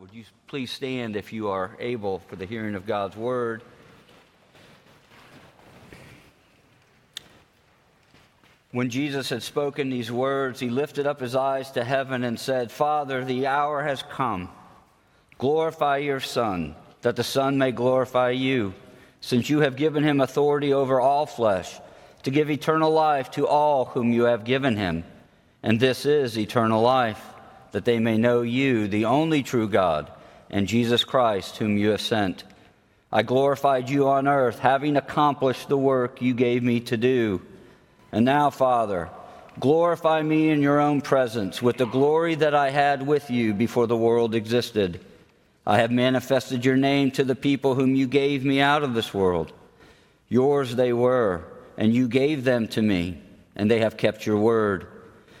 Would you please stand if you are able for the hearing of God's word? When Jesus had spoken these words, he lifted up his eyes to heaven and said, Father, the hour has come. Glorify your Son, that the Son may glorify you, since you have given him authority over all flesh, to give eternal life to all whom you have given him. And this is eternal life that they may know you, the only true God, and Jesus Christ, whom you have sent. I glorified you on earth, having accomplished the work you gave me to do. And now, Father, glorify me in your own presence with the glory that I had with you before the world existed. I have manifested your name to the people whom you gave me out of this world. Yours they were, and you gave them to me, and they have kept your word.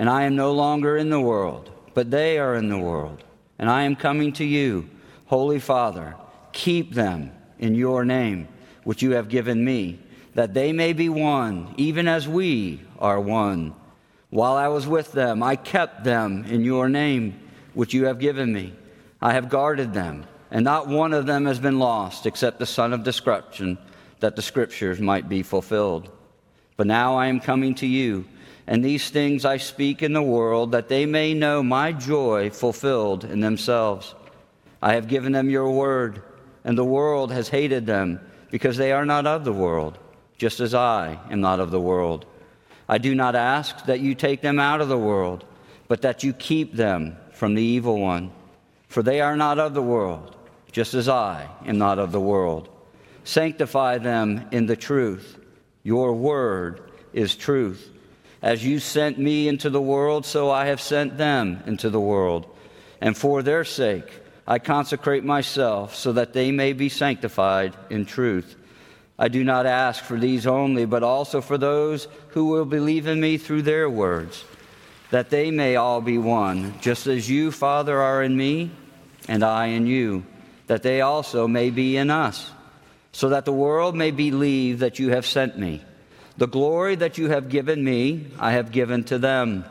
And I am no longer in the world, but they are in the world. And I am coming to you, Holy Father. Keep them in your name, which you have given me, that they may be one, even as we are one. While I was with them, I kept them in your name, which you have given me. I have guarded them, and not one of them has been lost, except the son of destruction, that the scriptures might be fulfilled. But now I am coming to you and these things I speak in the world, that they may know my joy fulfilled in themselves. I have given them your word, and the world has hated them, because they are not of the world, just as I am not of the world. I do not ask that you take them out of the world, but that you keep them from the evil one. For they are not of the world, just as I am not of the world. Sanctify them in the truth. Your word is truth. As you sent me into the world, so I have sent them into the world. And for their sake, I consecrate myself so that they may be sanctified in truth. I do not ask for these only, but also for those who will believe in me through their words, that they may all be one, just as you, Father, are in me, and I in you, that they also may be in us, so that the world may believe that you have sent me. The glory that you have given me, I have given to them,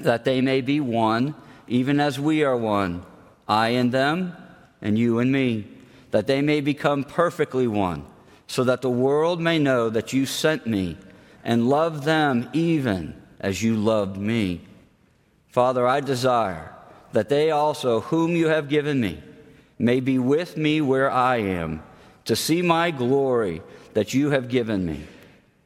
that they may be one, even as we are one, I and them, and you and me, that they may become perfectly one, so that the world may know that you sent me and love them even as you loved me. Father, I desire that they also, whom you have given me, may be with me where I am, to see my glory that you have given me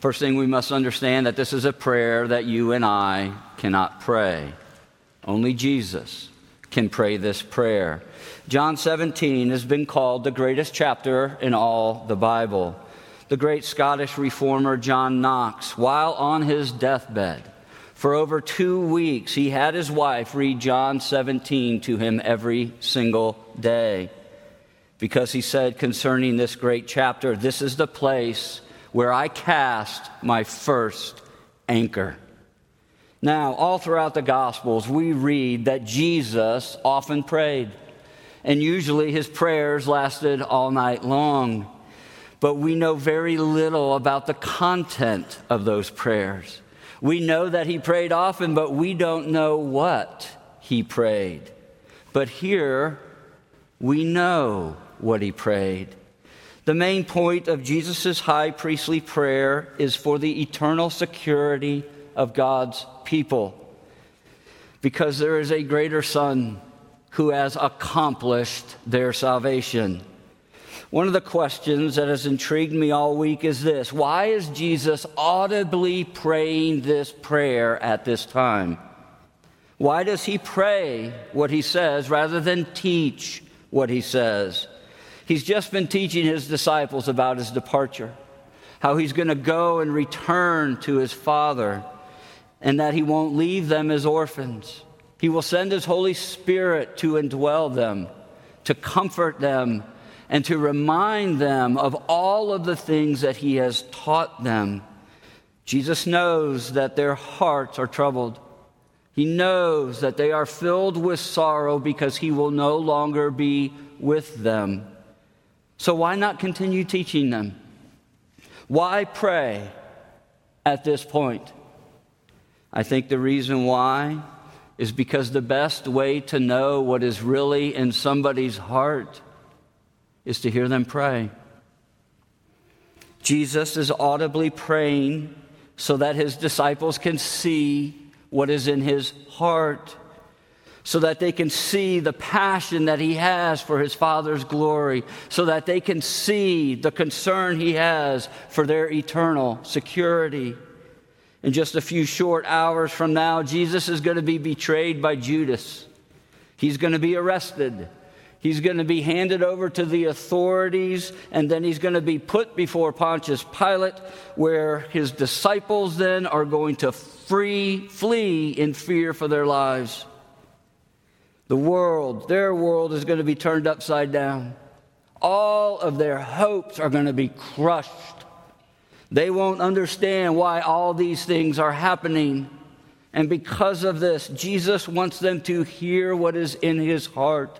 First thing we must understand that this is a prayer that you and I cannot pray. Only Jesus can pray this prayer. John 17 has been called the greatest chapter in all the Bible. The great Scottish reformer John Knox, while on his deathbed, for over two weeks, he had his wife read John 17 to him every single day. Because he said concerning this great chapter, this is the place where I cast my first anchor. Now, all throughout the Gospels, we read that Jesus often prayed, and usually his prayers lasted all night long. But we know very little about the content of those prayers. We know that he prayed often, but we don't know what he prayed. But here, we know what he prayed. The main point of Jesus' high priestly prayer is for the eternal security of God's people. because there is a greater Son who has accomplished their salvation. One of the questions that has intrigued me all week is this Why is Jesus audibly praying this prayer at this time? Why does he pray what he says rather than teach what he says? He's just been teaching his disciples about his departure, how he's going to go and return to his Father, and that he won't leave them as orphans. He will send his Holy Spirit to indwell them, to comfort them and to remind them of all of the things that he has taught them. Jesus knows that their hearts are troubled. He knows that they are filled with sorrow because he will no longer be with them. So, why not continue teaching them? Why pray at this point? I think the reason why is because the best way to know what is really in somebody's heart is to hear them pray. Jesus is audibly praying so that his disciples can see what is in his heart, so that they can see the passion that he has for his Father's glory, so that they can see the concern he has for their eternal security. In just a few short hours from now, Jesus is going to be betrayed by Judas. He's going to be arrested. He's going to be handed over to the authorities, and then he's going to be put before Pontius Pilate, where his disciples then are going to free, flee in fear for their lives. The world, their world, is going to be turned upside down. All of their hopes are going to be crushed. They won't understand why all these things are happening. And because of this, Jesus wants them to hear what is in his heart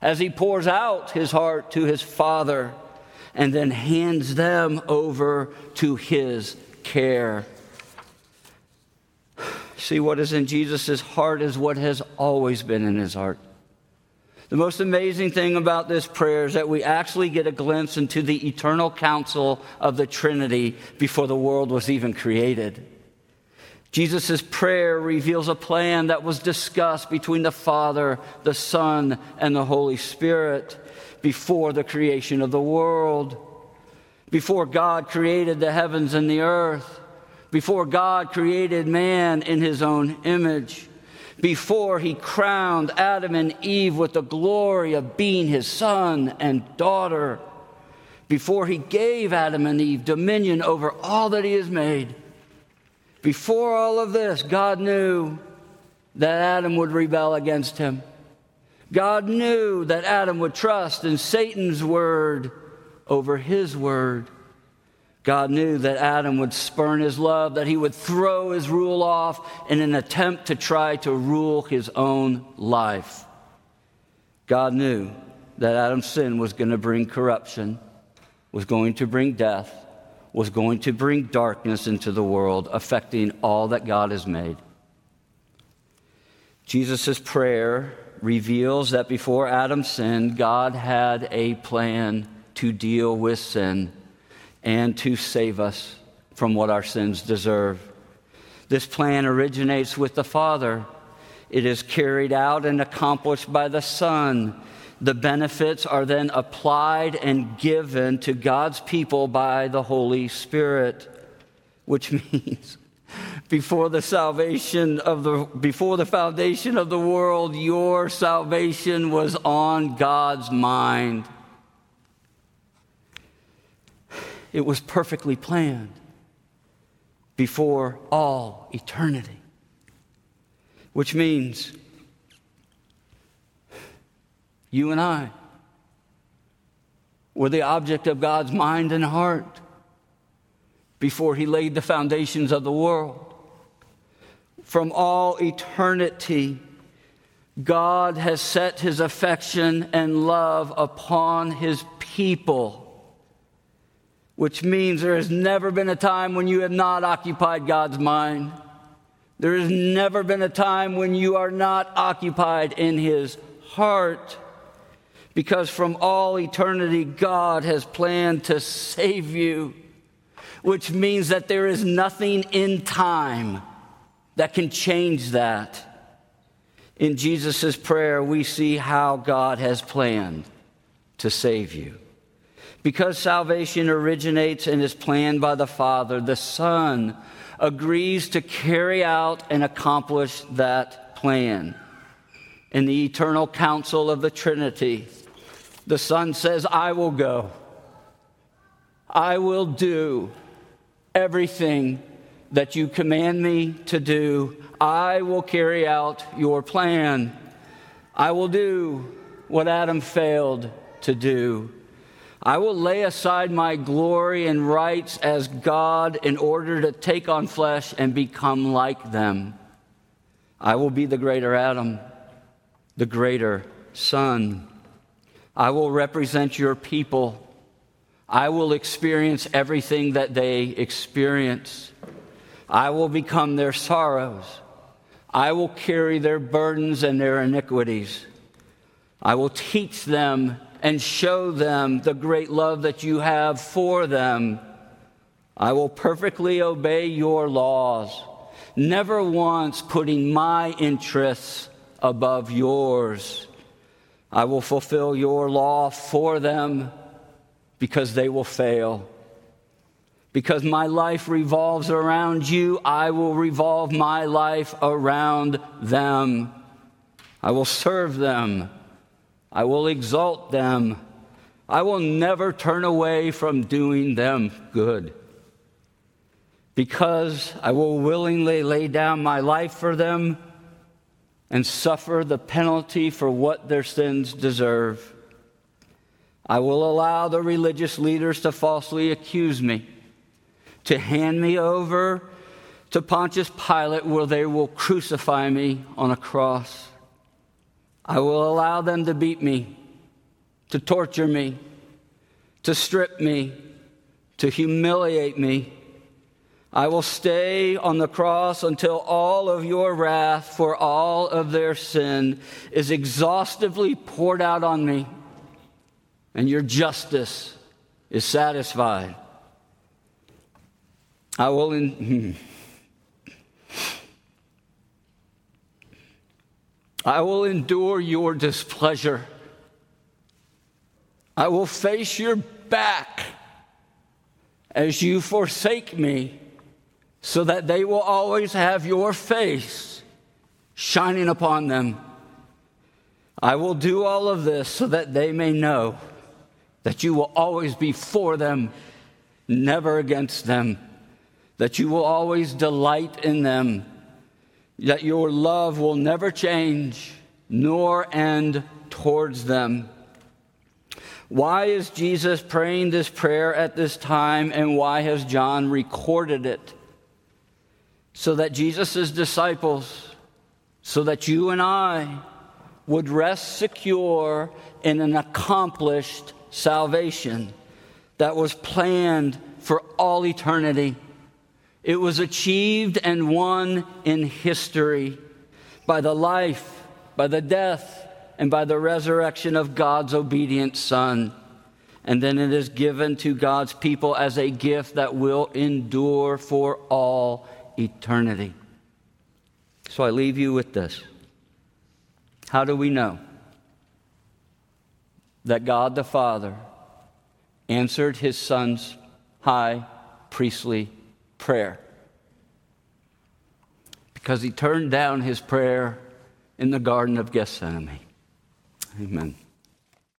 as he pours out his heart to his Father and then hands them over to his care. See, what is in Jesus' heart is what has always been in his heart. The most amazing thing about this prayer is that we actually get a glimpse into the eternal counsel of the Trinity before the world was even created. Jesus' prayer reveals a plan that was discussed between the Father, the Son, and the Holy Spirit before the creation of the world. Before God created the heavens and the earth, before God created man in his own image, before he crowned Adam and Eve with the glory of being his son and daughter, before he gave Adam and Eve dominion over all that he has made before all of this, God knew that Adam would rebel against him. God knew that Adam would trust in Satan's word over his word. God knew that Adam would spurn his love, that he would throw his rule off in an attempt to try to rule his own life. God knew that Adam's sin was going to bring corruption, was going to bring death, was going to bring darkness into the world, affecting all that God has made. Jesus' prayer reveals that before Adam sinned, God had a plan to deal with sin and to save us from what our sins deserve. This plan originates with the Father. It is carried out and accomplished by the Son the benefits are then applied and given to God's people by the Holy Spirit, which means before the salvation of the before the foundation of the world your salvation was on God's mind it was perfectly planned before all eternity which means you and I were the object of God's mind and heart before He laid the foundations of the world. From all eternity, God has set His affection and love upon His people which means there has never been a time when you have not occupied God's mind. There has never been a time when you are not occupied in His heart because from all eternity, God has planned to save you, which means that there is nothing in time that can change that. In Jesus' prayer, we see how God has planned to save you. Because salvation originates and is planned by the Father, the Son agrees to carry out and accomplish that plan. In the eternal counsel of the Trinity, the Son says, I will go. I will do everything that you command me to do. I will carry out your plan. I will do what Adam failed to do. I will lay aside my glory and rights as God in order to take on flesh and become like them. I will be the greater Adam, the greater Son. I will represent your people. I will experience everything that they experience. I will become their sorrows. I will carry their burdens and their iniquities. I will teach them and show them the great love that you have for them. I will perfectly obey your laws, never once putting my interests above yours. I will fulfill your law for them because they will fail. Because my life revolves around you, I will revolve my life around them. I will serve them I will exalt them. I will never turn away from doing them good. Because I will willingly lay down my life for them and suffer the penalty for what their sins deserve. I will allow the religious leaders to falsely accuse me, to hand me over to Pontius Pilate, where they will crucify me on a cross. I will allow them to beat me, to torture me, to strip me, to humiliate me. I will stay on the cross until all of your wrath for all of their sin is exhaustively poured out on me and your justice is satisfied. I will. In- hmm. I will endure your displeasure. I will face your back as you forsake me, so that they will always have your face shining upon them. I will do all of this so that they may know that you will always be for them, never against them, that you will always delight in them that your love will never change nor end towards them. Why is Jesus praying this prayer at this time, and why has John recorded it? So that Jesus' disciples, so that you and I would rest secure in an accomplished salvation that was planned for all eternity. It was achieved and won in history by the life, by the death, and by the resurrection of God's obedient Son. And then it is given to God's people as a gift that will endure for all eternity. So I leave you with this. How do we know that God the Father answered his Son's high priestly prayer because he turned down his prayer in the Garden of Gethsemane. Amen.